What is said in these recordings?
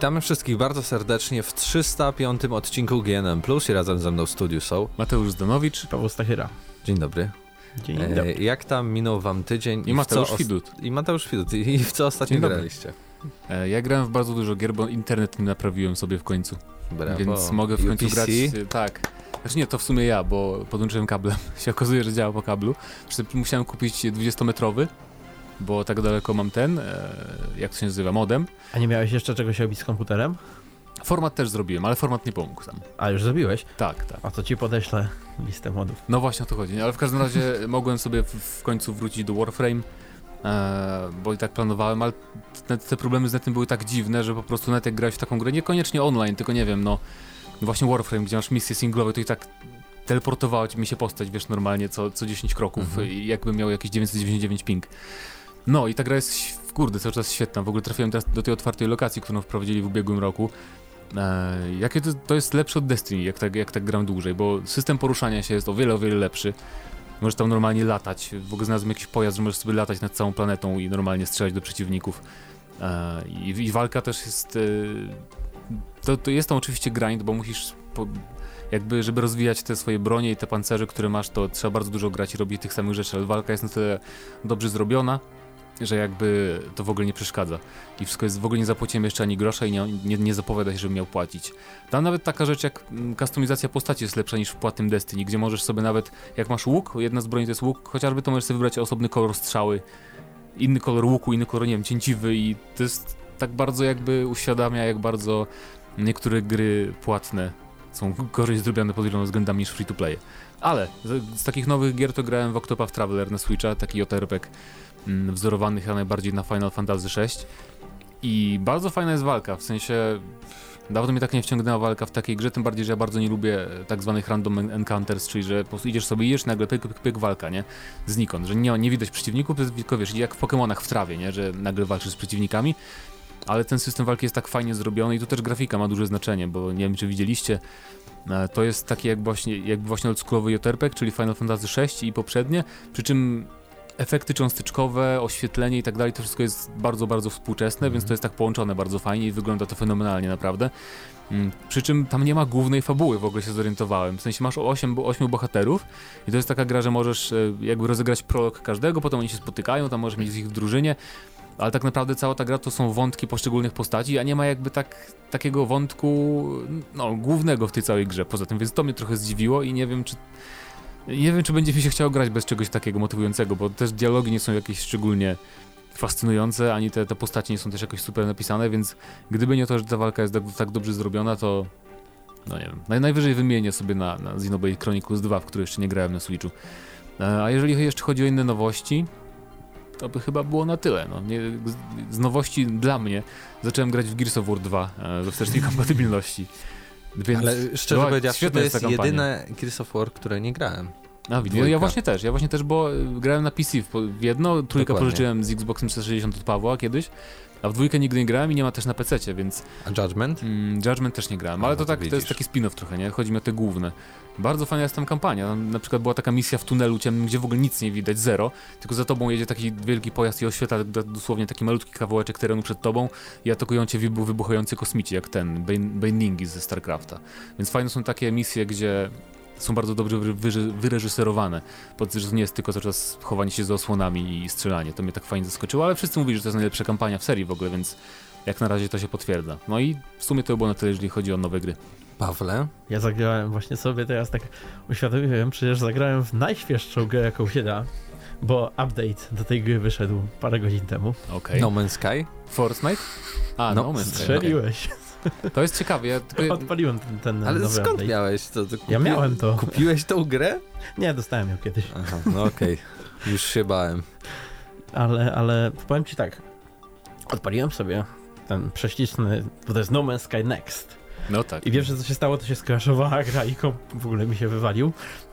Witamy wszystkich bardzo serdecznie w 305 odcinku GNM Plus i razem ze mną w studiu są Mateusz Zdanowicz. Paweł Stachyra. Dzień dobry. Dzień E, dobry. jak tam minął wam tydzień? I w Mateusz Widut. I Mateusz Widut. I w co ostatnio Dzień graliście? E, Ja grałem w bardzo dużo gier, bo internet mi naprawiłem sobie w końcu. Brawo. Więc mogę w końcu UPC? grać. e, Tak. Znaczy nie, to w sumie ja, bo podłączyłem kablem. się okazuje, że działa po kablu. Musiałem kupić 20-metrowy, bo tak daleko mam ten, e, jak to się nazywa, modem. A nie miałeś jeszcze czegoś robić z komputerem? Format też zrobiłem, ale format nie pomógł sam. A już zrobiłeś? Tak, tak. A to ci podeślę listę modów. No właśnie o to chodzi, ale w każdym razie mogłem sobie w, w końcu wrócić do Warframe, e, bo i tak planowałem, ale te, te problemy z netem były tak dziwne, że po prostu net jak grałeś w taką grę, niekoniecznie online, tylko nie wiem, no właśnie Warframe, gdzie masz misje singlowe, to i tak teleportowała mi się postać, wiesz, normalnie co, co 10 kroków, Mhm. i jakby miał jakieś 999 ping. No i ta gra jest, kurde, cały czas świetna, w ogóle trafiłem teraz do tej otwartej lokacji, którą wprowadzili w ubiegłym roku. E, jakie to, to jest lepsze od Destiny, jak tak, jak tak gram dłużej, bo system poruszania się jest o wiele, o wiele lepszy. Możesz tam normalnie latać. W ogóle znalazłem jakiś pojazd, że możesz sobie latać nad całą planetą i normalnie strzelać do przeciwników. E, i, I walka też jest. E, to, to jest tam oczywiście grind, bo musisz. Po, jakby, żeby rozwijać te swoje bronie i te pancerze, które masz, to trzeba bardzo dużo grać i robić tych samych rzeczy, ale walka jest na tyle dobrze zrobiona, że jakby to w ogóle nie przeszkadza. I wszystko jest, w ogóle nie zapłaciłem jeszcze ani grosza i nie, nie, nie zapowiada się, żebym miał płacić. Tam nawet taka rzecz jak mm, kustomizacja postaci jest lepsza niż w płatnym Destiny, gdzie możesz sobie nawet, jak masz łuk, jedna z broni to jest łuk, chociażby to możesz sobie wybrać osobny kolor strzały, inny kolor łuku, inny kolor, nie wiem, cięciwy i to jest tak bardzo jakby uświadamia, jak bardzo niektóre gry płatne są gorzej zrobione pod wieloma względami niż free to play. Ale z, z takich nowych gier to grałem w Octopath Traveler na Switcha, taki JRPG mm, wzorowany chyba najbardziej na Final Fantasy VI. I bardzo fajna jest walka, w sensie dawno mnie tak nie wciągnęła walka w takiej grze, tym bardziej, że ja bardzo nie lubię e, tak zwanych random en- encounters, czyli że po prostu idziesz sobie, idziesz nagle pyk, pyk, pyk, walka, nie? Znikąd, że nie, nie widać przeciwników, tylko wiesz, jak w Pokémonach w trawie, nie? Że nagle walczysz z przeciwnikami. Ale ten system walki jest tak fajnie zrobiony i tu też grafika ma duże znaczenie, bo nie wiem czy widzieliście, e, to jest taki jak właśnie, jakby właśnie oldschoolowy JRPG, czyli Final Fantasy VI i poprzednie, przy czym efekty cząsteczkowe, oświetlenie i tak dalej, to wszystko jest bardzo, bardzo współczesne, Mhm. więc to jest tak połączone bardzo fajnie i wygląda to fenomenalnie naprawdę. Mm, Przy czym tam nie ma głównej fabuły, w ogóle się zorientowałem. W sensie masz 8, 8 bohaterów i to jest taka gra, że możesz e, jakby rozegrać prolog każdego, potem oni się spotykają, tam możesz mieć ich w drużynie, ale tak naprawdę cała ta gra to są wątki poszczególnych postaci, a nie ma jakby tak, takiego wątku no, głównego w tej całej grze poza tym, więc to mnie trochę zdziwiło i nie wiem, czy nie wiem, czy będzie mi się chciało grać bez czegoś takiego motywującego, bo też dialogi nie są jakieś szczególnie fascynujące, ani te, te postacie nie są też jakoś super napisane, więc gdyby nie to, że ta walka jest tak, tak dobrze zrobiona, to no nie wiem, naj, najwyżej wymienię sobie na, na Xenoblade Chronicles 2, w który jeszcze nie grałem na Switchu. E, A jeżeli jeszcze chodzi o inne nowości, to by chyba było na tyle. No. Nie, z, z nowości dla mnie zacząłem grać w Gears of War 2 e, ze wstecznej kompatybilności. Więc Ale szczerze powiedziawszy, to jest jedyne Gears of War, które nie grałem. A, widzę. No, ja właśnie też, ja właśnie też, bo y, grałem na PC w, jedno, trójkę Dokładnie. pożyczyłem z Xboxem 360 od Pawła kiedyś, a w dwójkę nigdy nie grałem i nie ma też na PC, więc A Judgment? mm, Judgment też nie grałem, ale no to tak, to jest taki spin-off trochę, nie? Chodzi mi o te główne. Bardzo fajna jest tam kampania, na przykład była taka misja w tunelu ciemnym, gdzie w ogóle nic nie widać, zero, tylko za tobą jedzie taki wielki pojazd i oświetla dosłownie taki malutki kawałeczek terenu przed tobą i atakują cię wybu- wybuchający kosmici, jak ten, Banelingi ze StarCrafta. Więc fajne są takie misje, gdzie są bardzo dobrze wy- wyre- wyreżyserowane. Pod to nie jest tylko cały czas chowanie się za osłonami i strzelanie. To mnie tak fajnie zaskoczyło, ale wszyscy mówili, że to jest najlepsza kampania w serii w ogóle, więc jak na razie to się potwierdza. No i w sumie to było na tyle, jeżeli chodzi o nowe gry. Pawle? Ja zagrałem właśnie sobie teraz tak uświadomiłem, przecież zagrałem w najświeższą grę, jaką się da, bo update do tej gry wyszedł parę godzin temu. Okej. No Man's Sky? Fortnite? A, No, no, Man's Sky, Strzeliłeś. okej. To jest ciekawe, ja tylko... Odpaliłem ten, ten Ale nowy skąd update. miałeś to? to kupi... Ja miałem to. Kupiłeś tą grę? Nie, dostałem ją kiedyś. Aha, no okej. Już się bałem. Ale, ale powiem ci tak. Odpaliłem sobie ten prześliczny, bo to jest No Man's Sky Next. No tak. I pierwsze co się stało, to się skraszowała gra i komp w ogóle mi się wywalił.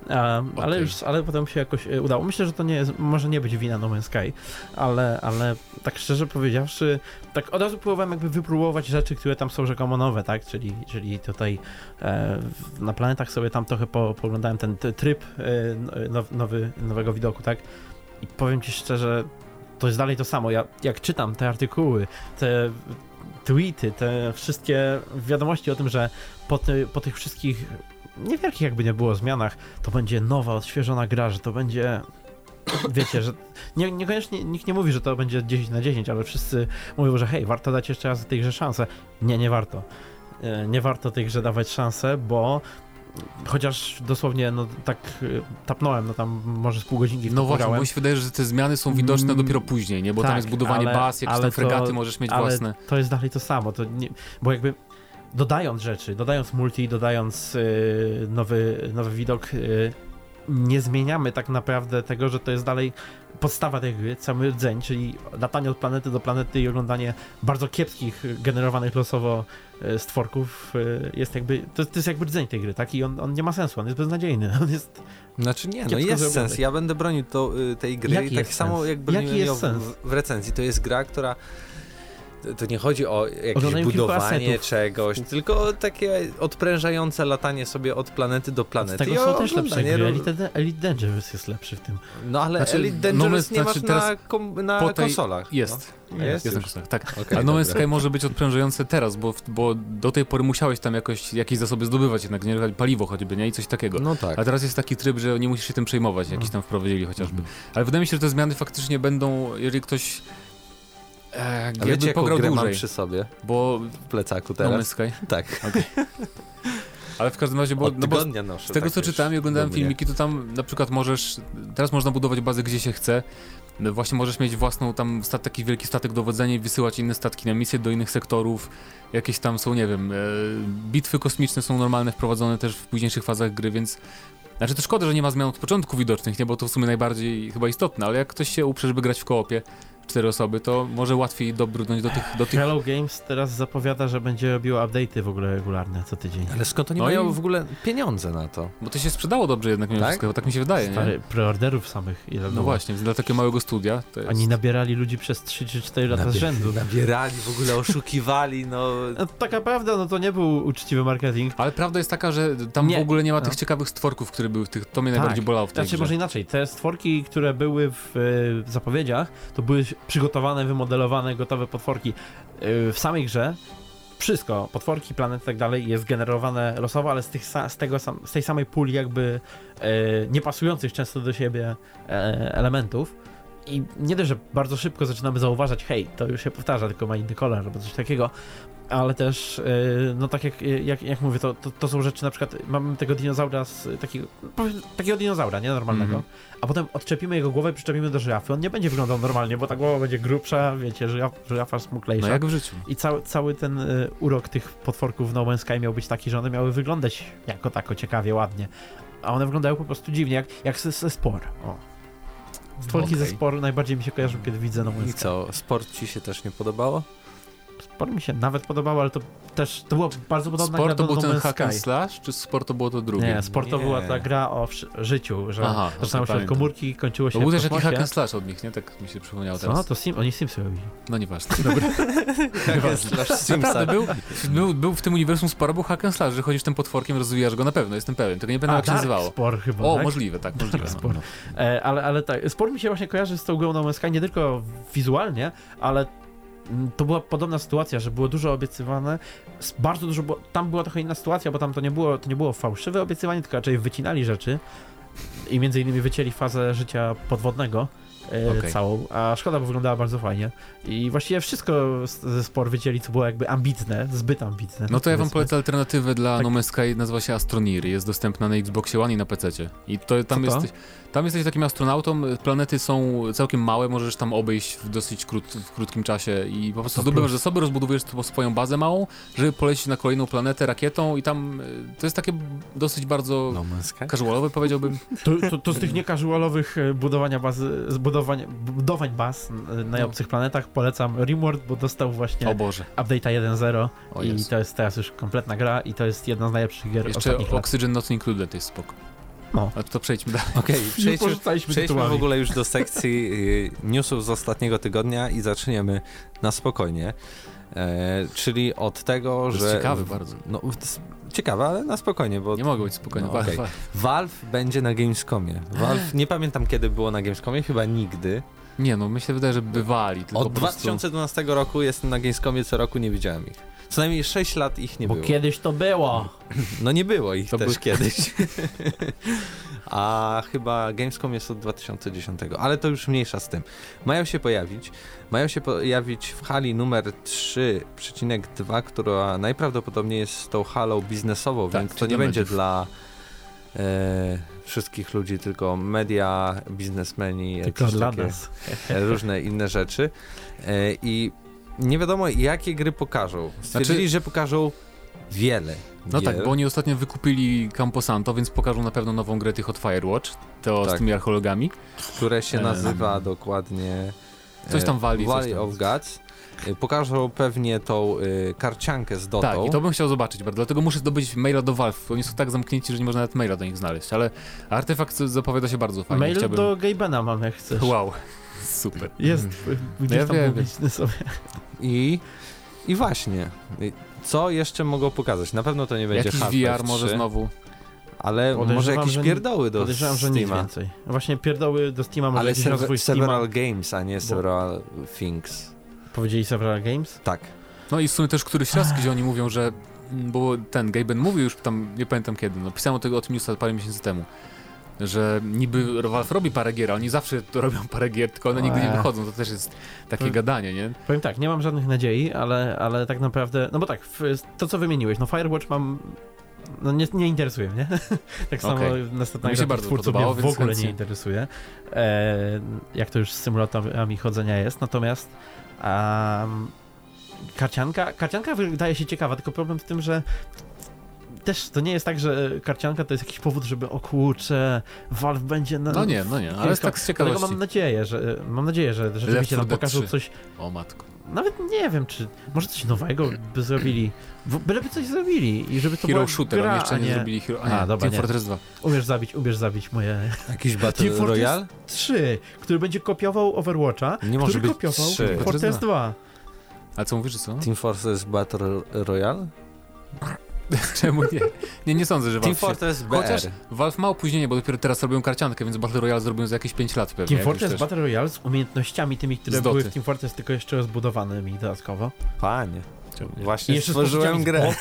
A, ale Okej. już, ale potem się jakoś e, udało. Myślę, że to nie jest, może nie być wina No Man's Sky, ale, ale tak szczerze powiedziawszy, tak od razu próbowałem jakby wypróbować rzeczy, które tam są rzekomo nowe, tak? Czyli, czyli tutaj e, na planetach sobie tam trochę po, pooglądałem ten tryb e, now, nowy, nowego widoku, tak? I powiem ci szczerze, to jest dalej to samo. Ja jak czytam te artykuły, te tweety, te wszystkie wiadomości o tym, że po, ty, po tych wszystkich niewielkich jakby nie było zmianach, to będzie nowa, odświeżona gra, że to będzie wiecie, że nie, niekoniecznie nikt nie mówi, że to będzie 10 na 10, ale wszyscy mówią, że hej, warto dać jeszcze raz tej grze szansę. Nie, nie warto. E, Nie warto tej grze dawać szansę, bo chociaż dosłownie, no tak e, tapnąłem, no tam może z pół godzinki No właśnie, bo mi się wydaje, że te zmiany są widoczne Mm, dopiero później, nie? Bo tam tak, jest budowanie ale- baz, jakieś tam fregaty to- możesz mieć własne. to jest dalej to samo, to nie, bo jakby dodając rzeczy, dodając multi, dodając y, nowy, nowy widok, y, nie zmieniamy tak naprawdę tego, że to jest dalej podstawa tej gry, cały rdzeń, czyli latanie od planety do planety i oglądanie bardzo kiepskich, generowanych losowo y, stworków y, jest jakby, to, to jest jakby rdzeń tej gry, tak? I on, on nie ma sensu, on jest beznadziejny, on jest Znaczy nie, no jest sens. Ja będę bronił to, y, tej gry Jaki tak samo sens? jak broniłem Jaki jest ją sens? w recenzji. To jest gra, która to- nie chodzi o jakieś kilku budowanie czegoś, tylko takie odprężające latanie sobie od planety do z planety. tego i są też lepsze gry, ro- Elite, Elite Dangerous jest lepszy w tym. No ale Znaczy, Elite no Dangerous my- nie znaczy masz teraz na, kom, na tej- konsolach. Jest. No. Jest, Jest na już. konsolach, tak. Okej, Ale No Man's. Sky może być odprężające teraz, bo, bo do tej pory musiałeś tam jakoś, jakieś zasoby zdobywać jednak, nie? Paliwo choćby, nie? I coś takiego. No tak. A teraz jest taki tryb, że nie musisz się tym przejmować, jakiś tam wprowadzili chociażby. Mhm. Ale wydaje mi się, że te zmiany faktycznie będą, jeżeli ktoś e, A wiecie jaką grę mam przy sobie bo w plecaku No teraz? Sky. Tak. Ale w każdym razie, bo, no bo noszę. z tego tak co czytałem i oglądałem filmiki, to tam na przykład możesz, teraz można budować bazę gdzie się chce, No właśnie możesz mieć własną tam stat, taki wielki statek dowodzenia i wysyłać inne statki na misje do innych sektorów, jakieś tam są, nie wiem, e, bitwy kosmiczne są normalne, wprowadzone też w późniejszych fazach gry, więc znaczy to szkoda, że nie ma zmian od początku widocznych, nie, bo to w sumie najbardziej chyba istotne, ale jak ktoś się uprze, żeby grać w koopie, cztery osoby, to może łatwiej dobrnąć do tych, do tych Hello Games teraz zapowiada, że będzie robiło update'y w ogóle regularne co tydzień. Ale skąd oni No mają i- w ogóle pieniądze na to? bo to się sprzedało dobrze jednak mimo Tak? wszystko, tak mi się wydaje, nie? Stary, preorderów samych ile No było. właśnie, więc dla takiego małego studia to jest... Oni nabierali ludzi przez 3 czy 4 lata z Nabie- rzędu. Nabierali, w ogóle oszukiwali, no... No, taka prawda, no to nie był uczciwy marketing. Ale prawda jest taka, że tam Nie. w ogóle nie ma tych No. ciekawych stworków, które były w tych. To mnie Tak. najbardziej bolało w tej Znaczy grze. może inaczej, te stworki, które były w, e, w zapowiedziach, to były przygotowane, wymodelowane, gotowe potworki. E, W samej grze wszystko, potworki, planety i tak dalej jest generowane losowo, ale z, tych, z, tego, z tej samej puli jakby e, niepasujących często do siebie e, elementów. I nie dość, że bardzo szybko zaczynamy zauważać, hej, to już się powtarza, tylko ma inny kolor albo coś takiego, ale też, e, no tak jak, jak, jak mówię, to, to, to są rzeczy, na przykład mamy tego dinozaura, z takiego, takiego dinozaura, nie normalnego, Mhm. a potem odczepimy jego głowę i przyczepimy do żyrafy. On nie będzie wyglądał normalnie, bo ta głowa będzie grubsza, wiecie, żyraf, żyrafa smuklejsza. No jak w życiu. I cały, cały ten y, urok tych potworków w No Man's Sky miał być taki, że one miały wyglądać jako tako ciekawie, ładnie. A one wyglądają po prostu dziwnie, jak, jak ze, ze spor. O. Stworki ze Okej. spor najbardziej mi się kojarzą, kiedy widzę No Man's I Sky. co, sport ci się też nie podobało? Spor mi się nawet podobało, ale to też, to była bardzo podobna gra Sport to był No ten hack and slash, czy sport to było to drugie? Nie, sport to była ta gra o życiu, że Aha, zaczynało się od komórki, kończyło się To był też jakiś hack and slash od nich, nie? Tak mi się przypomniało Co? teraz. To sim, oni Simsy robili. No nieważne. Dobra. Slash Naprawdę, był, był, był w tym uniwersum sporo, był hack and slash, że chodzisz tym potworkiem, rozwijasz go na pewno, jestem pewien. Tylko nie pamiętam jak się Dark nazywało. Spor chyba, O, tak? możliwe, tak, możliwe. No. Sport. E, ale, ale tak, sport mi się właśnie kojarzy z tą grą No Man's Sky nie tylko wizualnie, ale to była podobna sytuacja, że było dużo obiecywane, bardzo dużo było, tam była trochę inna sytuacja, bo tam to nie było, to nie było fałszywe obiecywanie, tylko raczej wycinali rzeczy i między innymi wycięli fazę życia podwodnego e, Okej. całą, a szkoda, bo wyglądała bardzo fajnie i właściwie wszystko ze sport wycięli, co było jakby ambitne, zbyt ambitne. No to ja wam polecę alternatywę dla Tak. No Man's Sky, nazywa się Astroneer, jest dostępna na Xboxie One i na PC. I to tam Co to? Tam jesteś takim astronautą, planety są całkiem małe, możesz tam obejść w dosyć krót, w krótkim czasie i po prostu zdobywasz zasoby, rozbudowujesz swo- swoją bazę małą, żeby polecieć na kolejną planetę rakietą i tam y, to jest takie dosyć bardzo No casualowe powiedziałbym. To, to, to z tych niekasualowych e, budowania bazy, zbudowań, budowań baz e, na No. obcych planetach polecam Rimworld, bo dostał właśnie O Boże. update'a 1.0 O i to jest teraz już kompletna gra i to jest jedna z najlepszych gier Jeszcze. Oxygen Not Included jest spoko. No. A to przejdźmy dalej. Nie przejdźmy, przejdźmy w ogóle już do sekcji y, newsów z ostatniego tygodnia i zaczniemy na spokojnie. E, czyli od tego, To jest że... ciekawe bardzo. No, ciekawe, ale na spokojnie, bo Nie mogę być spokojny. No, wa- Valve będzie na Gamescomie. Valve, nie pamiętam kiedy było na Gamescomie, chyba nigdy. Nie no, wydaje, że bywali, tylko Od po prostu... 2012 roku jestem na Gamescomie co roku, nie widziałem ich. Co najmniej 6 lat ich nie Bo było. kiedyś to było. No nie było ich To też był- kiedyś. A chyba Gamescom jest od 2010, ale to już mniejsza z tym. Mają się pojawić, mają się pojawić w hali numer 3,2, która najprawdopodobniej jest tą halą biznesową, Tak, więc to nie będzie dla e, wszystkich ludzi, tylko media, biznesmeni, Tylko dla nas. różne inne rzeczy. E, I nie wiadomo, jakie gry pokażą. Stwierdzili, że pokażą wiele. No gier. tak, bo oni ostatnio wykupili Camposanto, więc pokażą na pewno nową grę tych od Firewatch, to Tak. z tymi archeologami. które się Em. nazywa dokładnie Coś tam e, Valley, coś Valley tam. of Gods. E, Pokażą pewnie tą y, karciankę z Dotą. Tak, i to bym chciał zobaczyć bardzo, dlatego muszę zdobyć maila do Valve. Oni są tak zamknięci, że nie można nawet maila do nich znaleźć, ale artefakt zapowiada się bardzo fajnie. Mail Chciałbym... do Gabena mam, jak chcesz. Wow, super. Jest, gdzieś Ja tam wiem, publiczny sobie. I, I właśnie, co jeszcze mogą pokazać? Na pewno to nie będzie Jakiś VR może 3, znowu. ale może jakieś że- pierdoły do Podejrzewam, że nic Steama. więcej. Właśnie pierdoły do Steama może Ale jakiś sever, Steama. several games, a nie several things. Powiedzieli Several Games? Tak. No i w sumie też któryś raz, gdzie oni mówią, że bo ten Gaben mówił już tam, nie pamiętam kiedy, no pisałem o tego o tym newsa parę miesięcy temu, że niby Valve robi parę gier, a oni zawsze to robią parę gier, tylko one nigdy nie wychodzą, to też jest takie gadanie, nie? Powiem tak, nie mam żadnych nadziei, ale, ale tak naprawdę, no bo tak, to co wymieniłeś, no Firewatch mam, no nie, nie interesuje mnie. tak samo Okej. następna Mi się bardzo twórców podobało, mnie w ogóle nie interesuje. E, jak to już z symulatorami chodzenia jest, natomiast um, karcianka, karcianka wydaje się ciekawa, tylko problem w tym, że też to nie jest tak, że karcianka to jest jakiś powód, żeby o kurczę, Valve będzie na... No nie, no nie, ale jest tak z Dlatego ciekawości. mam nadzieję, że mam nadzieję, że rzeczywiście nam 4 Dead pokażą 3. coś O matko. nawet nie wiem, czy może coś nowego by zrobili. Byleby coś zrobili i żeby to Hero była Shooter, gra, oni jeszcze a nie, nie... zrobili Hero... A, A, nie, dobra, Team nie. Fortress 2. Umiesz zabić, umiesz zabić moje... Jakiś Battle Team Fortress Royale? 3, który będzie kopiował Overwatcha, Nie może który być kopiował 3. Fortress 2. A co mówisz, że co? Team Fortress Battle Royale? Czemu nie? Nie, nie sądzę, że Team Valve. Fortress BR. Chociaż Valve ma opóźnienie, bo dopiero teraz robią karciankę, więc Battle Royale zrobią za jakieś 5 lat pewnie. Team jak Fortress też. Battle Royale z umiejętnościami tymi, które były w Team Fortress, tylko jeszcze rozbudowanymi dodatkowo. Panie? I właśnie jeszcze stworzyłem grę.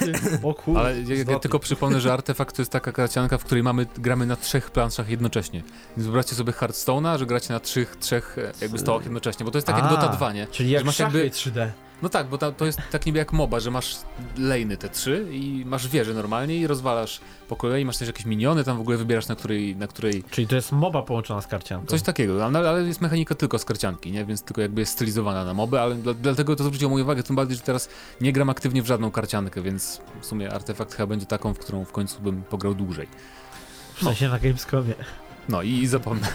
boty. Ale ja, ja tylko przypomnę, że Artefakt to jest taka karcianka, w której mamy, gramy na trzech planszach jednocześnie. Więc wyobraźcie sobie Hearthstone'a, że gracie na trzech, trzech e, jakby stołach jednocześnie, bo to jest tak jak A, Dota 2, nie? Czyli jak masz jakby- 3D. No tak, bo ta, to jest tak niby jak MOBA, że masz lejny te trzy i masz wieże normalnie i rozwalasz po kolei, masz też jakieś miniony, tam w ogóle wybierasz na której, na której Czyli to jest moba połączona z karcianką. Coś takiego, ale, ale jest mechanika tylko z karcianki, nie? Więc tylko jakby jest stylizowana na moby, ale dla, dlatego to zwróciło moją uwagę, tym bardziej, że teraz nie gram aktywnie w żadną karciankę, więc w sumie artefakt chyba będzie taką, w którą w końcu bym pograł dłużej. W sensie na Gamescomie. No i, i zapomnę.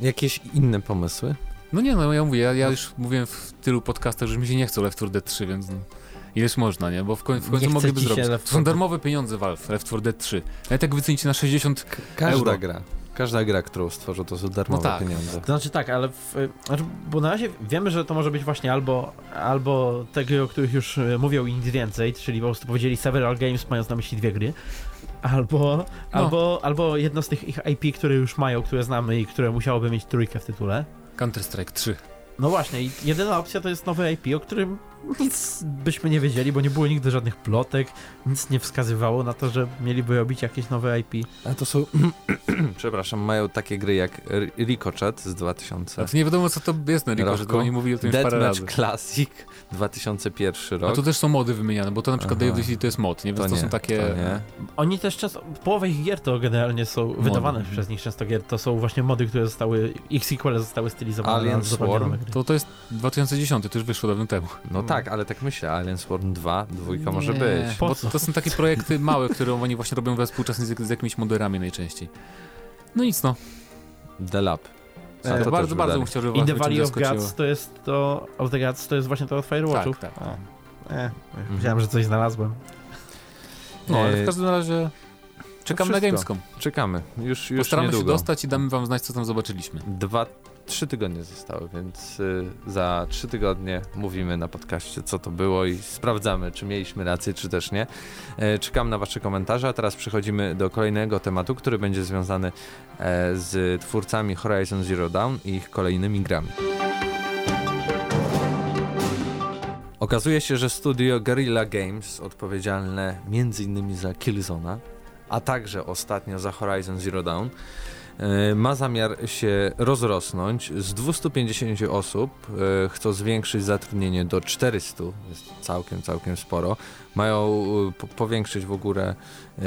Jakieś inne pomysły? No nie, no ja mówię, ja, ja już mówiłem w tylu podcastach, że mi się nie chce Left 4 Dead 3, więc no, ileż można, nie? Bo w, koń, w końcu mogliby zrobić. Left To są 4 darmowe pieniądze Valve, Left 4 Dead 3. Nawet jak wycenicie na 60, Każda Euro. gra. Każda gra, którą stworzą, to są darmowe tak. pieniądze. To znaczy tak, ale w, znaczy, bo na razie wiemy, że to może być właśnie albo, albo te gry, o których już e, mówią i nic więcej, czyli po prostu powiedzieli several games, mając na myśli dwie gry, albo, No. albo, albo jedno z tych ich IP, które już mają, które znamy i które musiałoby mieć trójkę w tytule. Counter-Strike 3. No właśnie, jedyna opcja to jest nowy IP, o którym nic byśmy nie wiedzieli, bo nie było nigdy żadnych plotek, nic nie wskazywało na to, że mieliby robić jakieś nowe IP. A to są, przepraszam, mają takie gry jak Ricochet z 2000, A to nie wiadomo co to jest na Rico, że Roku. to oni mówili o tym już parę Deathmatch razy. Classic 2001 A rok. tu też są mody wymieniane, bo to na przykład Aha. Day of the City to jest mod, nie? Więc to, nie, są takie... To nie. Oni też często, połowa ich gier to generalnie są wydawane przez nich często gier, to są właśnie mody, które zostały, ich sequele zostały stylizowane Alien Swarm? To, to jest 2010, to już wyszło dawno temu. No tak, ale tak myślę, Alien Swarm 2, dwójka może Nie, być. Po Bo co? to są takie projekty małe, które oni właśnie robią we współczesnie z, z jakimiś moderami najczęściej. No nic no. The Lab. Co E, to bardzo, bardzo bym chciał, żeby In the Valley of. Gods to jest to, of the Gods to jest właśnie to od Firewatchów. Tak, tak. E, Wiedziałem, że coś znalazłem. No ale E, w każdym razie czekam na wszystko. Gamescom. Czekamy, już, już Postaramy się niedługo. dostać i damy wam znać, co tam zobaczyliśmy. Dwa, trzy tygodnie zostały, więc y, za trzy tygodnie mówimy na podcaście, co to było i sprawdzamy, czy mieliśmy rację, czy też nie. E, czekam na Wasze komentarze, a teraz przechodzimy do kolejnego tematu, który będzie związany e, z twórcami Horizon Zero Dawn i ich kolejnymi grami. Okazuje się, że studio Guerrilla Games, odpowiedzialne m.in. za Killzona, a także ostatnio za Horizon Zero Dawn, ma zamiar się rozrosnąć z 250 osób, e, chcą zwiększyć zatrudnienie do 400, jest całkiem, całkiem sporo. Mają e, po- powiększyć w ogóle, e,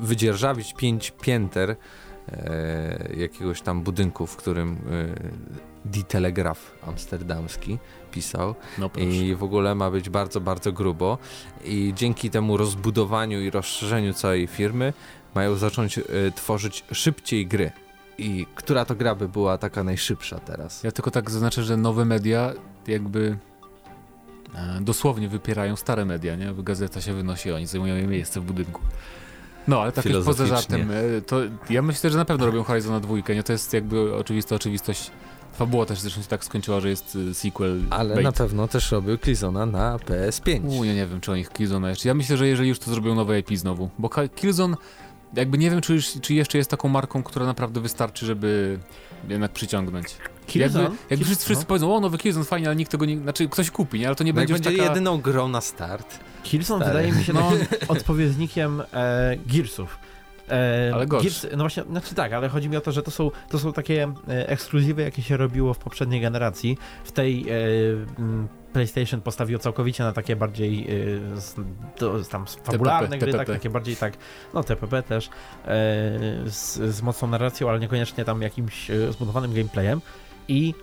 wydzierżawić 5 pięter e, jakiegoś tam budynku, w którym e, Die Telegraf amsterdamski pisał No i w ogóle ma być bardzo, bardzo grubo i dzięki temu rozbudowaniu i rozszerzeniu całej firmy mają zacząć e, tworzyć szybciej gry. I która to gra by była taka najszybsza teraz? Ja tylko tak zaznaczę, że nowe media jakby e, dosłownie wypierają stare media, nie? Gazeta się wynosi, oni zajmują jej miejsce w budynku. No, ale tak już poza żartem, e, to ja myślę, że na pewno robią Horizon dwójkę, nie? To jest jakby oczywista oczywistość. Fabuła też zresztą się tak skończyła, że jest e, sequel. Ale bait. na pewno też robił Killzona na PS5. U, ja nie wiem, czy oni Killzone jeszcze. Ja myślę, że jeżeli już to zrobią nowe IP znowu, bo Killzone jakby nie wiem, czy, już, czy jeszcze jest taką marką, która naprawdę wystarczy, żeby jednak przyciągnąć. Killzone? Jakby, jakby wszyscy, wszyscy powiedzą, o nowy Killzone fajnie, ale nikt tego nie, znaczy ktoś kupi, nie? Ale to nie No będzie będzie już taka... jedyną grą na start. Killzone Stary. wydaje mi się No. odpowiednikiem e, Gearsów. E, Ale gorszy. Gears, no właśnie, znaczy tak, ale chodzi mi o to, że to są, to są takie e, ekskluzywy, jakie się robiło w poprzedniej generacji. W tej e, PlayStation postawiło całkowicie na takie bardziej do, tam fabularne gry, tak, TPP. takie bardziej tak, no TPP też, z, z mocną narracją, ale niekoniecznie tam jakimś zbudowanym gameplayem i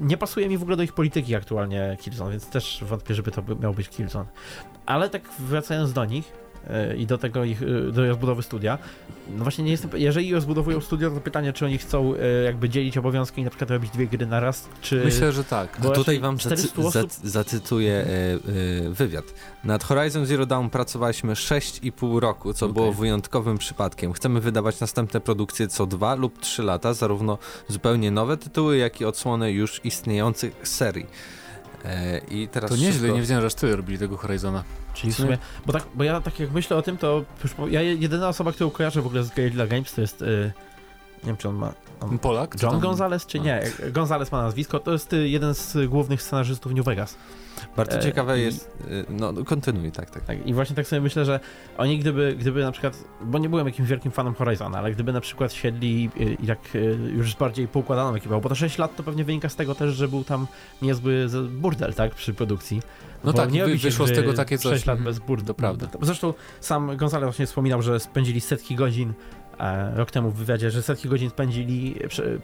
nie pasuje mi w ogóle do ich polityki aktualnie Killzone, więc też wątpię, żeby to miał być Killzone. Ale tak wracając do nich i do tego ich, e, do rozbudowy studia, no właśnie nie jestem, jeżeli rozbudowują studio, to pytanie, czy oni chcą e, jakby dzielić obowiązki i na przykład robić dwie gry na raz, czy... Myślę, że tak. Bo tutaj wam 400 zacy- osób- zac- zacytuję e, e, wywiad. Nad Horizon Zero Dawn pracowaliśmy 6,5 roku, co Okej. było wyjątkowym przypadkiem. Chcemy wydawać następne produkcje co 2 lub 3 lata, zarówno zupełnie nowe tytuły, jak i odsłony już istniejących serii. E, I teraz To nieźle, szybko- nie wiedziałem, że aż tyle robili tego Horizona. Czyli w sumie, bo, tak, bo ja tak jak myślę o tym, to ja jedyna osoba, którą kojarzę w ogóle z Guerrilla Games, to jest, e, nie wiem czy on ma, on, Polak? John tam- Gonzalez czy A. nie? Gonzalez ma nazwisko, to jest y, jeden z głównych scenarzystów New Vegas. Bardzo E, ciekawe i- jest. e, No, no, kontynuuj, tak, tak. Tak, I właśnie tak sobie myślę, że oni gdyby, gdyby na przykład, bo nie byłem jakimś wielkim fanem Horizona, ale gdyby na przykład siedli y, i tak y, już z bardziej poukładaną ekipą, bo to 6 lat to pewnie wynika z tego też, że był tam niezły burdel, tak, przy produkcji. No Bo tak, nie wy- się wyszło z tego takie coś. 6 lat bez burdel. To prawda. Zresztą sam Gonzalez właśnie wspominał, że spędzili setki godzin rok temu w wywiadzie, że setki godzin spędzili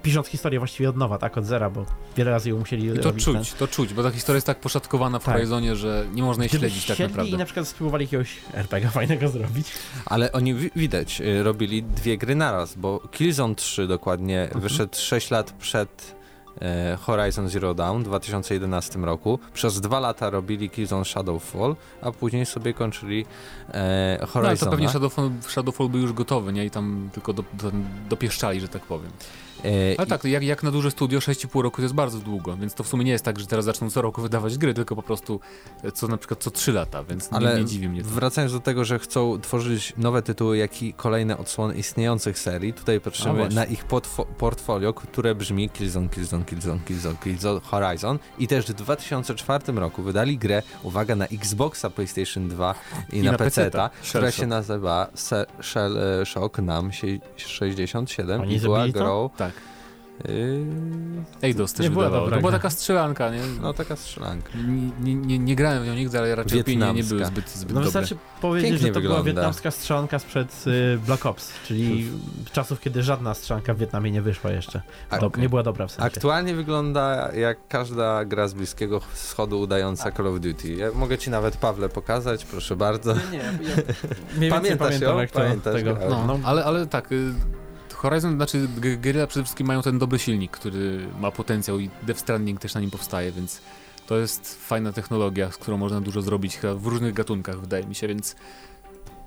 pisząc historię właściwie od nowa, tak, od zera, bo wiele razy ją musieli I to robić ten- czuć, to czuć, bo ta historia jest tak poszatkowana w Tak. Horizonie, że nie można jej Gdyby śledzić tak naprawdę. i na przykład spróbowali jakiegoś RPG fajnego zrobić. Ale oni wi- widać, y, robili dwie gry naraz, bo Killzone 3 dokładnie Mhm. wyszedł 6 lat przed Horizon Zero Dawn w 2011 roku. Przez dwa lata robili Killzone Shadowfall, a później sobie kończyli e, No, ale Horizon. to pewnie Shadowfall, Shadowfall był już gotowy, nie? I tam tylko do, do, dopieszczali, że tak powiem. e, Ale tak, jak, jak na duże studio 6,5 roku to jest bardzo długo, więc to w sumie nie jest tak, że teraz zaczną co roku wydawać gry, tylko po prostu e, co na przykład co 3 lata, więc Ale nie, nie dziwi mnie to. Wracając do tego, że chcą tworzyć nowe tytuły, jak i kolejne odsłony istniejących serii, tutaj patrzymy właśnie. na ich portfolio, które brzmi Killzone, Killzone, Killzone, Killzone, Killzone, Horizon i też w 2004 roku wydali grę, uwaga, na Xboxa, PlayStation 2 i, I na, na PC, PC-ta. która się nazywa Shell e, Shock Nam sie- 67 Oni i była grą... Tak. Yy, Eidos też Nie była wydawało. dobra To była taka strzelanka, nie? no taka strzelanka. Nie, nie, nie, nie grałem w nią nigdy, ale raczej opinie nie były zbyt, zbyt No dobre. wystarczy powiedzieć, Pięknie że to była wygląda. wietnamska strzelanka sprzed y, Black Ops, czyli czasów, kiedy żadna strzelanka w Wietnamie nie wyszła jeszcze. A- Do, Nie była dobra w sensie. Aktualnie wygląda jak każda gra z Bliskiego Wschodu udająca Call of Duty. Ja mogę ci nawet, Pawle, pokazać, proszę bardzo. Nie, nie, ja więcej Pamiętasz pamiętam ją? jak to, Pamiętasz tego. No, No, ale, ale tak, y, Horizon, znaczy Guerrilla przede wszystkim mają ten dobry silnik, który ma potencjał i Death Stranding też na nim powstaje, więc to jest fajna technologia, z którą można dużo zrobić w różnych gatunkach, wydaje mi się, więc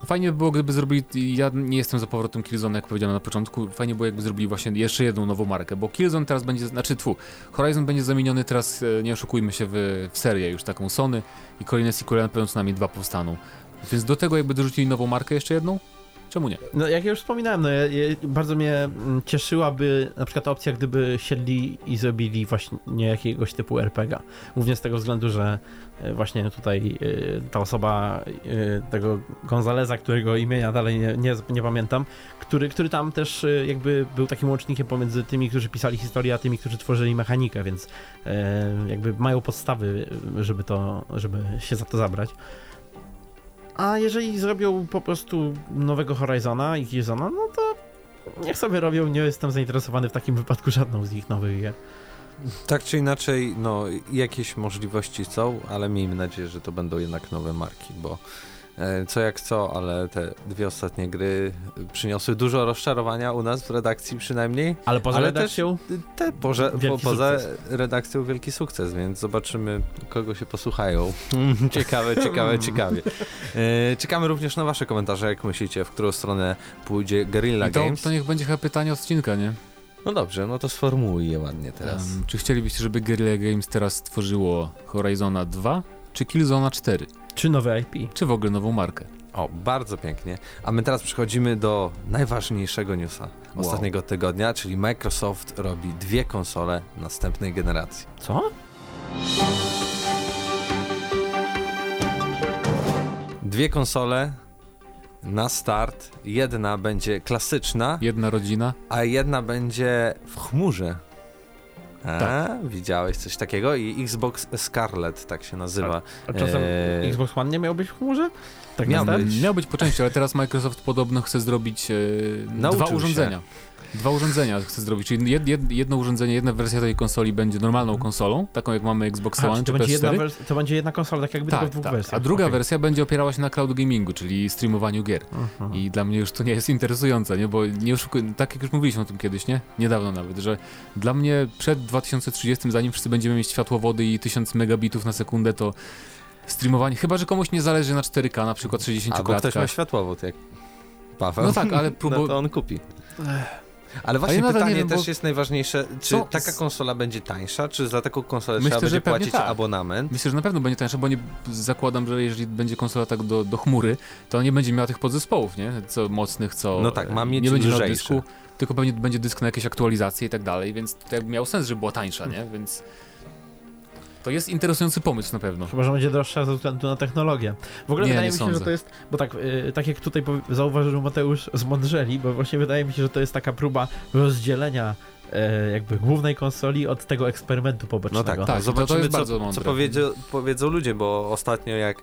Fajnie by było, gdyby zrobili, ja nie jestem za powrotem Killzone, jak powiedziałem na początku, fajnie było, jakby zrobili właśnie jeszcze jedną nową markę, bo Killzone teraz będzie, znaczy tfu, Horizon będzie zamieniony teraz, e, nie oszukujmy się, w, w serię już taką Sony i kolejne sequele na pewno co najmniej dwa powstaną. Więc do tego jakby dorzucili nową markę jeszcze jedną, czemu nie? No jak ja już wspominałem, no, bardzo mnie mm, cieszyłaby na przykład opcja, gdyby siedli i zrobili właśnie jakiegoś typu RPG. Głównie z tego względu, że e, właśnie tutaj e, ta osoba e, tego Gonzaleza, którego imienia dalej nie, nie, nie pamiętam, który, który tam też jakby był takim łącznikiem pomiędzy tymi, którzy pisali historię, a tymi, którzy tworzyli mechanikę, więc jakby mają podstawy, żeby to, żeby się za to zabrać. A jeżeli zrobią po prostu nowego Horizona i Killzona, no to niech sobie robią, nie jestem zainteresowany w takim wypadku żadną z ich nowych gier. Tak czy inaczej, no jakieś możliwości są, ale miejmy nadzieję, że to będą jednak nowe marki, bo co jak co, ale te dwie ostatnie gry przyniosły dużo rozczarowania u nas w redakcji przynajmniej. Ale poza Ale redakcją, Te poże, po, Wielki poza sukces. redakcją wielki sukces, więc zobaczymy, kogo się posłuchają. ciekawe, ciekawe, ciekawe. E, czekamy również na wasze komentarze, jak myślicie, w którą stronę pójdzie Guerrilla I to, Games. to niech będzie chyba pytanie odcinka, nie? No dobrze, no to sformułuj je ładnie teraz. Em, czy chcielibyście, żeby Guerrilla Games teraz stworzyło Horizona 2, czy Killzona 4, czy nowe IP? czy w ogóle nową markę? O, bardzo pięknie. A my teraz przechodzimy do najważniejszego newsa Wow. ostatniego tygodnia, czyli Microsoft robi dwie konsole następnej generacji. Co? Dwie konsole na start. Jedna będzie klasyczna, Jedna rodzina? a jedna będzie w chmurze. A, Tak. Widziałeś coś takiego? I Xbox Scarlet tak się nazywa. A czasem Eee, Xbox One nie miał być w chmurze? Tak Miał być. Miał być po części, ale teraz Microsoft podobno chce zrobić e, Nauczył dwa się. Dwa urządzenia chce zrobić, czyli jed, jed, jedno urządzenie, jedna wersja tej konsoli będzie normalną konsolą, taką jak mamy Xbox Aha, One czy czy to, będzie jedna PS4. wers- to będzie jedna konsola, tak jakby tylko w Tak, dwóch tak. wersjach. A druga Okej. wersja będzie opierała się na cloud gamingu, czyli streamowaniu gier. Mhm. I dla mnie już to nie jest interesujące, nie? Bo nie oszukuj, tak jak już mówiliśmy o tym kiedyś, nie? Niedawno nawet, że dla mnie przed 2030, zanim wszyscy będziemy mieć światłowody i 1000 megabitów na sekundę, to streamowanie, chyba że komuś nie zależy na 4K, na przykład 60 Albo ktoś ma klatkach. światłowód, jak Paweł. No tak, ale próbu- No to on kupi. Ale właśnie ja pytanie wiem, bo- też jest najważniejsze, czy taka konsola będzie tańsza, czy za taką konsolę Myślę, trzeba że będzie płacić tak. abonament? Myślę, że na pewno będzie tańsze, bo nie zakładam, że jeżeli będzie konsola tak do, do chmury, to nie będzie miała tych podzespołów, nie? Co mocnych, co. No tak, ma e, mieć Nie będzie lżejsze. dysku, tylko pewnie będzie dysk na jakieś aktualizacje i tak dalej, więc to jakby miał sens, żeby była tańsza, nie? Więc. To jest interesujący pomysł na pewno. Chyba, że będzie droższa ze względu na technologię. W ogóle Nie, wydaje nie mi się, sądzę. że to jest, bo tak, y, tak jak tutaj zauważył Mateusz, zmądrzeli, bo właśnie wydaje mi się, że to jest taka próba rozdzielenia e, jakby głównej konsoli od tego eksperymentu No pobocznego. tak, Tak, tak. to- to Zobaczymy, jest bardzo co, mądre. co powiedzą, powiedzą ludzie, bo ostatnio jak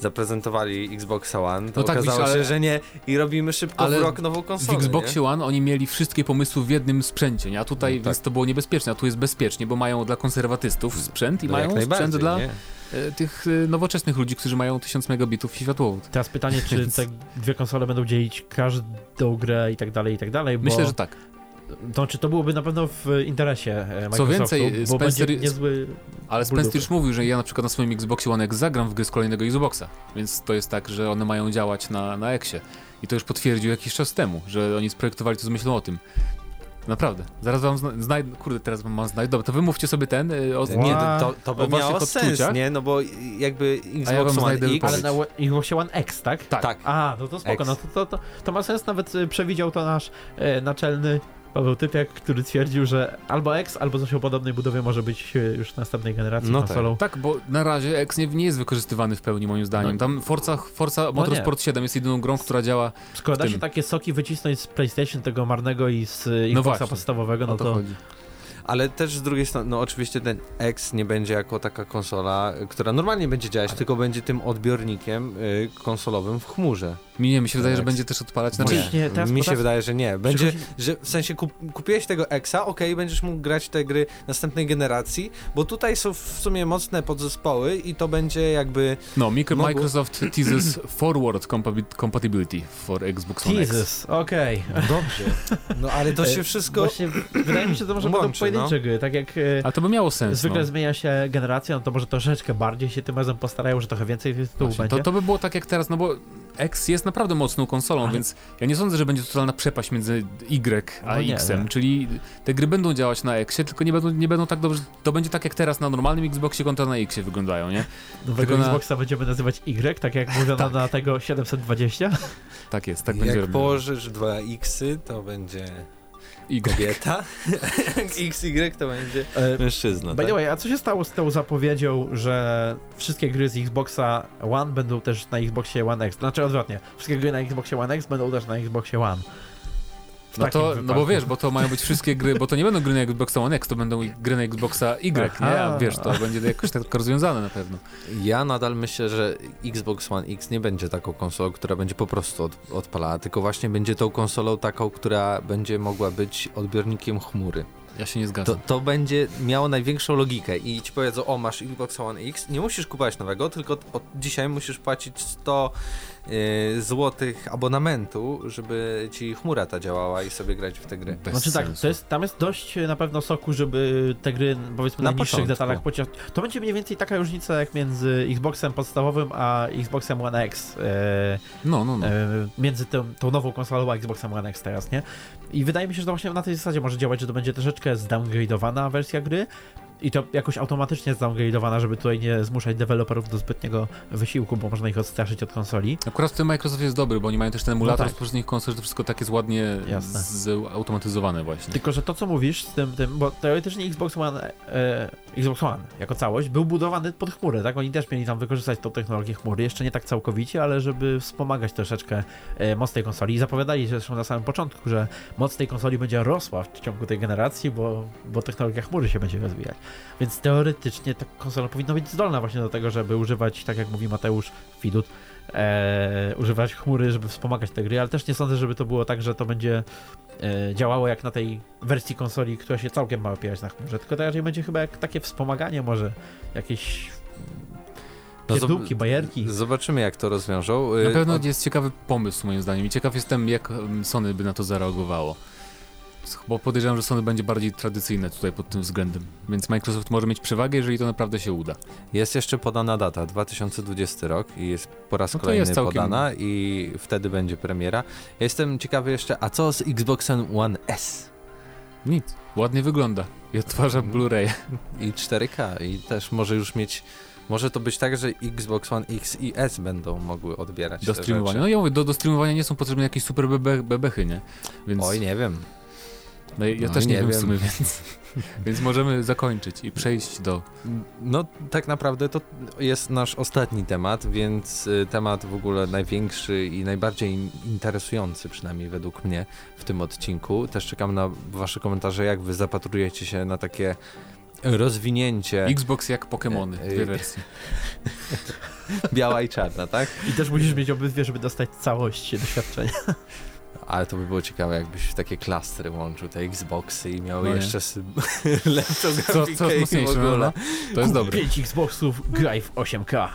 zaprezentowali Xbox One, to No tak, okazało widzisz, się, ale- że nie i robimy szybko ale w rok nową W konsolę. Xboxie One oni mieli wszystkie pomysły w jednym sprzęcie, nie? A tutaj, No tak. więc to było niebezpieczne, a tu jest bezpiecznie, bo mają dla konserwatystów sprzęt i No, mają sprzęt dla nie? e, tych e, nowoczesnych ludzi, którzy mają 1000 megabitów i światłowód. Teraz pytanie, czy te dwie konsole będą dzielić każdą grę i tak dalej, i tak dalej, bo Myślę, że tak. To czy to byłoby na pewno w interesie e, Co Microsoftu, więcej, bo Spencer- niezły... Ale Spencer już mówił, że ja na przykład na swoim Xboxie One X zagram w gry z kolejnego Xboxa, więc to jest tak, że one mają działać na, na Xie. I to już potwierdził jakiś czas temu, że oni sprojektowali to z myślą o tym. Naprawdę. Zaraz wam zna- znajdę, kurde, teraz wam mam znajdę. Dobra, to wymówcie sobie ten y, o, Nie, to, to, by miało sens, nie? No bo jakby A ja Xbox One znajdę X... Ale na Xboxie One X, tak? Tak. Tak. A, no to spoko, X. no to, to, to, to ma sens, nawet y, przewidział to nasz e, naczelny Paweł Typiak, który twierdził, że albo X, albo coś o podobnej budowie może być e, już następnej generacji No konsolą. Tak, bo na razie X nie, nie jest wykorzystywany w pełni moim zdaniem. No. Tam Forza, Forza Motorsport 7 jest jedyną grą, która działa. Skoro w da tym. się takie soki wycisnąć z PlayStation tego marnego i z No Xboxa właśnie, podstawowego, no o to, to... chodzi. Ale też z drugiej strony, no oczywiście ten X nie będzie jako taka konsola, która normalnie będzie działać, tylko będzie tym odbiornikiem y, konsolowym w chmurze. Mi nie, mi się wydaje, że będzie też odpalać. Znaczy, Nie, Właśnie, teraz- mi się teraz- wydaje, że nie. Będzie, że w sensie kup, kupiłeś tego Exa, okej, będziesz mógł grać te gry następnej generacji, bo tutaj są w sumie mocne podzespoły i to będzie jakby... no, Micro, Mogło- Microsoft teases forward compa- compatibility for Xbox One X. Jesus, okej. Dobrze. No ale to się E, wszystko... Właśnie, wydaje mi się, że to może będą pojedyncze gry, tak jak... e, A to by miało sens. Zwykle no. zmienia się generacja, no to może troszeczkę bardziej się tym razem postarają, że trochę więcej tytułów będzie. to, to by było tak jak teraz, no bo X jest naprawdę mocną konsolą, Ale- więc ja nie sądzę, że będzie totalna przepaść między Y a No nie, X-em, nie. czyli te gry będą działać na Xie, tylko nie będą, nie będą tak dobrze, to będzie tak jak teraz na normalnym Xboxie kontra na Xie wyglądają, nie? Nowego Tylko na- Xboxa będziemy nazywać Y, tak jak mówiono na tego 720. Tak jest, tak będzie Jak położysz dwa X-y, to będzie Y. kobieta. Jak XY to będzie E, mężczyzna. By tak? the way, a co się stało z tą zapowiedzią, że wszystkie gry z Xboxa One będą też na Xboxie One X? Znaczy odwrotnie, wszystkie gry na Xboxie One X będą też na Xboxie One. No to, no bo wiesz, bo to mają być wszystkie gry, bo to nie będą gry na Xboxa One X, to będą gry na Xboxa Y, nie? A wiesz, to będzie jakoś tak rozwiązane na pewno. Ja nadal myślę, że Xbox One X nie będzie taką konsolą, która będzie po prostu od, odpalała, tylko właśnie będzie tą konsolą taką, która będzie mogła być odbiornikiem chmury. Ja się nie To, zgadzam. to będzie miało największą logikę i ci powiedzą, o masz Xbox One X, nie musisz kupować nowego, tylko od dzisiaj musisz płacić 100 y, złotych abonamentu, żeby ci chmura ta działała i sobie grać w te gry. Bez Znaczy tak, sensu. to jest, tam jest dość e, na pewno soku, żeby te gry powiedzmy na, Na niższych detalach pociąć. To będzie mniej więcej taka różnica jak między Xboxem podstawowym a Xboxem One X. E, No, no, no. e, między tą, tą nową konsolą a Xboxem One X teraz, nie? I wydaje mi się, że to właśnie na tej zasadzie może działać, że to będzie troszeczkę zdowngradowana wersja gry i to jakoś automatycznie zdowngradowana, żeby tutaj nie zmuszać deweloperów do zbytniego wysiłku, bo można ich odstraszyć od konsoli. Akurat w tym Microsoft jest dobry, bo oni mają też ten emulator tak. z poprzednich konsol, że to wszystko tak jest ładnie Jasne. zautomatyzowane właśnie. Tylko, że to co mówisz z tym, tym bo teoretycznie Xbox One, e, Xbox One jako całość był budowany pod chmurę, tak? Oni też mieli tam wykorzystać tą technologię chmury, jeszcze nie tak całkowicie, ale żeby wspomagać troszeczkę e, moc tej konsoli i zapowiadali zresztą na samym początku, że moc tej konsoli będzie rosła w ciągu tej generacji, bo, bo technologia chmury się będzie rozwijać. Więc teoretycznie ta konsola powinna być zdolna właśnie do tego, żeby używać, tak jak mówi Mateusz Widut, e, używać chmury, żeby wspomagać te gry, ale też nie sądzę, żeby to było tak, że to będzie e, działało jak na tej wersji konsoli, która się całkiem ma opierać na chmurze, tylko to raczej będzie chyba jak takie wspomaganie może, jakieś No pierdółki, bajerki. Zobaczymy jak to rozwiążą. Na Y, pewno od- jest ciekawy pomysł moim zdaniem i ciekaw jestem jak em, Sony by na to zareagowało. Bo podejrzewam, że Sony będzie bardziej tradycyjne tutaj pod tym względem. Więc Microsoft może mieć przewagę, jeżeli to naprawdę się uda. Jest jeszcze podana data, 2020 rok i jest po raz No kolejny jest całkiem- podana i wtedy będzie premiera. Ja Jestem ciekawy jeszcze, a co z Xboxem One S Nic. Ładnie wygląda. I odtwarza Mhm. Blu-ray. i 4K i też może już mieć, może to być tak, że Xbox One X i S będą mogły odbierać Do streamowania. rzeczy. No ja mówię, do, do streamowania nie są potrzebne jakieś super bebe, bebechy, nie? Więc Oj, nie wiem. No, ja no też nie, nie wiem w wiem. sumie, więc, więc możemy zakończyć i przejść do... No tak naprawdę to jest nasz ostatni temat, więc y, temat w ogóle największy i najbardziej in- interesujący przynajmniej według mnie w tym odcinku. Też czekam na wasze komentarze, jak wy zapatrujecie się na takie rozwinięcie Xbox jak Pokémony, E, dwie e, wersje. biała i czarna, tak? I też musisz mieć obydwie, żeby dostać całość doświadczenia. Ale to by było ciekawe, jakbyś w takie klastry łączył te Xboxy i miały No jeszcze lepszą grafikę co w ogóle. no. To jest dobre. 5 Xboxów, graj w 8K.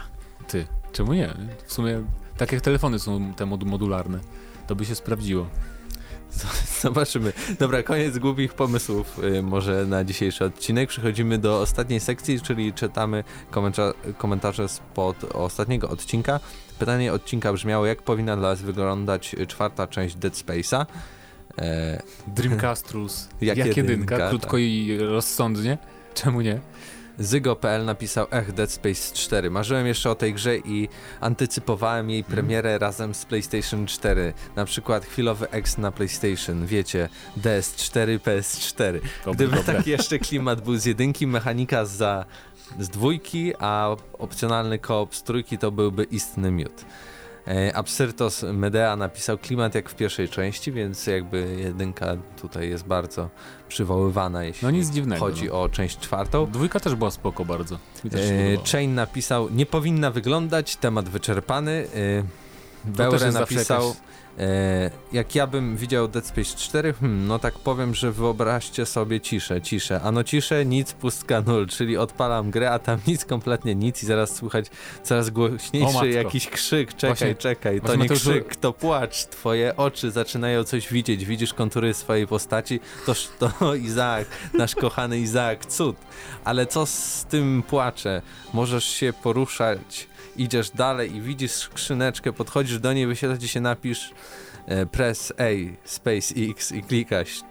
Ty, czemu nie? W sumie tak jak telefony są te mod modularne. To by się sprawdziło. Zobaczymy. Dobra, koniec głupich pomysłów y, może na dzisiejszy odcinek. Przechodzimy do ostatniej sekcji, czyli czytamy komentarze, komentarze spod ostatniego odcinka. Pytanie odcinka brzmiało, jak powinna dla nas wyglądać czwarta część Dead Space'a? E, Dreamcastrus, Jak jak, jedynka, jedynka, tak. krótko i rozsądnie. Czemu nie? Zygo.pl napisał, ech, Dead Space 4. Marzyłem jeszcze o tej grze i antycypowałem jej premierę razem z PlayStation 4. Na przykład chwilowy X na PlayStation, wiecie, DS4, PS4. Dobre, Gdyby dobre. tak jeszcze klimat był z jedynki, mechanika za, z dwójki, a opcjonalny koop z trójki to byłby istny miód. E, Absyrtos Medea napisał klimat jak w pierwszej części, więc jakby jedynka tutaj jest bardzo przywoływana, jeśli No nic dziwnego. chodzi no. o część czwartą. Dwójka też była spoko bardzo. E. Chain napisał, nie powinna wyglądać, temat wyczerpany. E, Beure napisał, jakaś- e, jak ja bym widział Dead Space 4, hmm, no tak powiem, że wyobraźcie sobie ciszę, ciszę. Ano ciszę, nic, pustka nul, czyli odpalam grę, a tam nic, kompletnie nic i zaraz słychać coraz głośniejszy jakiś krzyk, czekaj, Właśnie- czekaj, to nie Mateusz- krzyk, to płacz, twoje oczy zaczynają coś widzieć, widzisz kontury swojej postaci, toż to Izaak, nasz kochany Izaak, cud. Ale co z tym płacze? Możesz się poruszać idziesz dalej i widzisz skrzyneczkę, podchodzisz do niej, ci się napisz e, press A, space X i klikasz.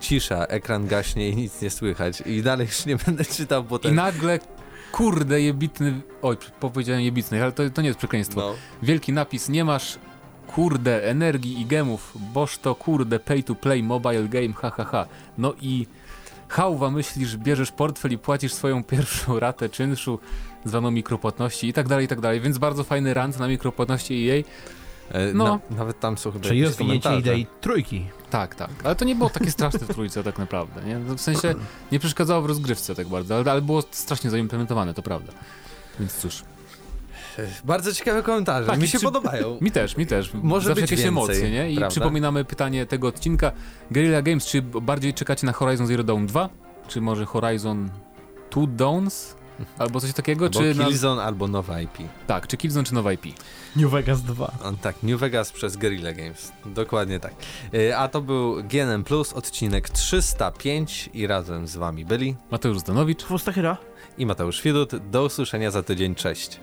Cisza, ekran gaśnie i nic nie słychać. I dalej już nie będę czytał, bo I ten... nagle, kurde, jebitny, oj, powiedziałem jebitny, ale to, to nie jest przekleństwo. No. Wielki napis, nie masz, kurde, energii i gemów, boż to, kurde, pay to play mobile game, ha, ha, ha. No i hałwa myślisz, bierzesz portfel i płacisz swoją pierwszą ratę czynszu, zwaną mikropłatności i tak dalej, i tak dalej. Więc bardzo fajny rant na mikropłatności i jej. E, No. Na, nawet tam są chyba Czyli komentarze. idei trójki. Tak, tak. Ale to nie było takie straszne w trójce tak naprawdę, nie? No, w sensie nie przeszkadzało w rozgrywce tak bardzo, ale, ale było strasznie zaimplementowane, to prawda. Więc cóż, Bardzo ciekawe komentarze, Tak, mi się czy- podobają. mi też, mi też. Może Zawsze być jakieś więcej, emocje, nie? I prawda? przypominamy pytanie tego odcinka. Guerrilla Games, czy bardziej czekacie na Horizon Zero Dawn 2? Czy może Horizon Two Dawns? Albo coś takiego? Albo czy na... Killzone albo nowa IP. Tak, czy Killzone, czy nowa IP? New Vegas 2. On, tak, New Vegas przez Guerrilla Games. Dokładnie tak. E, A to był GNM Plus, odcinek 305 i razem z wami byli Mateusz Zdanowicz. Fustachyra. I Mateusz Widut. Do usłyszenia za tydzień. Cześć.